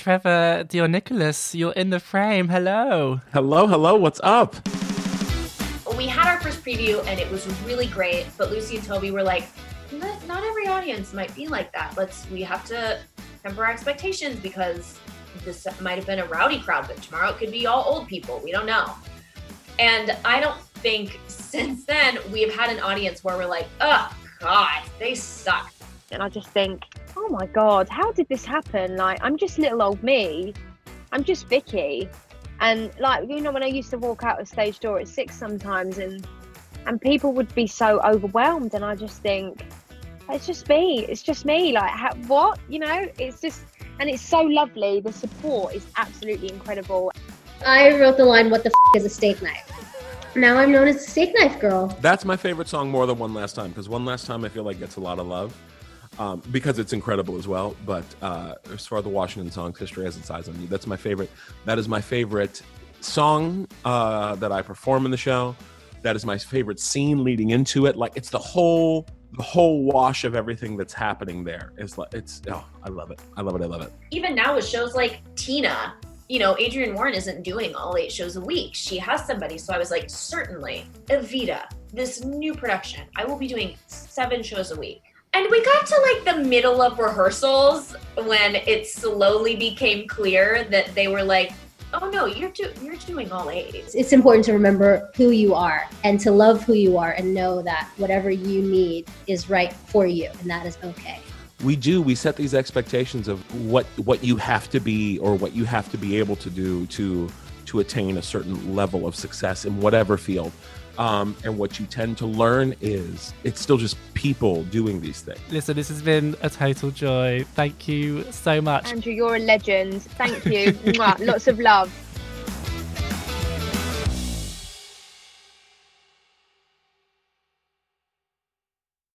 Trevor Dion Nicholas, you're in the frame. Hello. Hello, hello. What's up? We had our first preview and it was really great, but Lucy and Toby were like, not, not every audience might be like that. Let's we have to temper our expectations because this might have been a rowdy crowd, but tomorrow it could be all old people. We don't know. And I don't think since then we've had an audience where we're like, oh God, they suck. And I just think, my God, how did this happen? Like, I'm just little old me. I'm just Vicky. And like, you know, when I used to walk out of stage door at six sometimes and and people would be so overwhelmed and I just think, it's just me. It's just me. Like, how, what? You know, it's just, and it's so lovely. The support is absolutely incredible. I wrote the line, What the f is a steak knife? Now I'm known as the steak knife girl. That's my favorite song more than One Last Time because One Last Time I feel like gets a lot of love um, because it's incredible as well. But uh, as far as the Washington songs, History Has Its Eyes on You, that's my favorite. That is my favorite song uh, that I perform in the show. That is my favorite scene leading into it. Like it's the whole the whole wash of everything that's happening there is like it's oh i love it i love it i love it Even now with shows like Tina, you know, Adrienne Warren isn't doing all eight shows a week. She has somebody. So I was like, certainly, Evita, this new production, I will be doing seven shows a week. And we got to like the middle of rehearsals when it slowly became clear that they were like, oh no, you're do- you're doing all A's. It's important to remember who you are and to love who you are and know that whatever you need is right for you and that is okay. we do we set these expectations of what what you have to be or what you have to be able to do to to attain a certain level of success in whatever field um, and what you tend to learn is it's still just people doing these things Listen, this has been a total joy. Thank you so much. Andrew, you're a legend. Thank you. Mwah. Lots of love.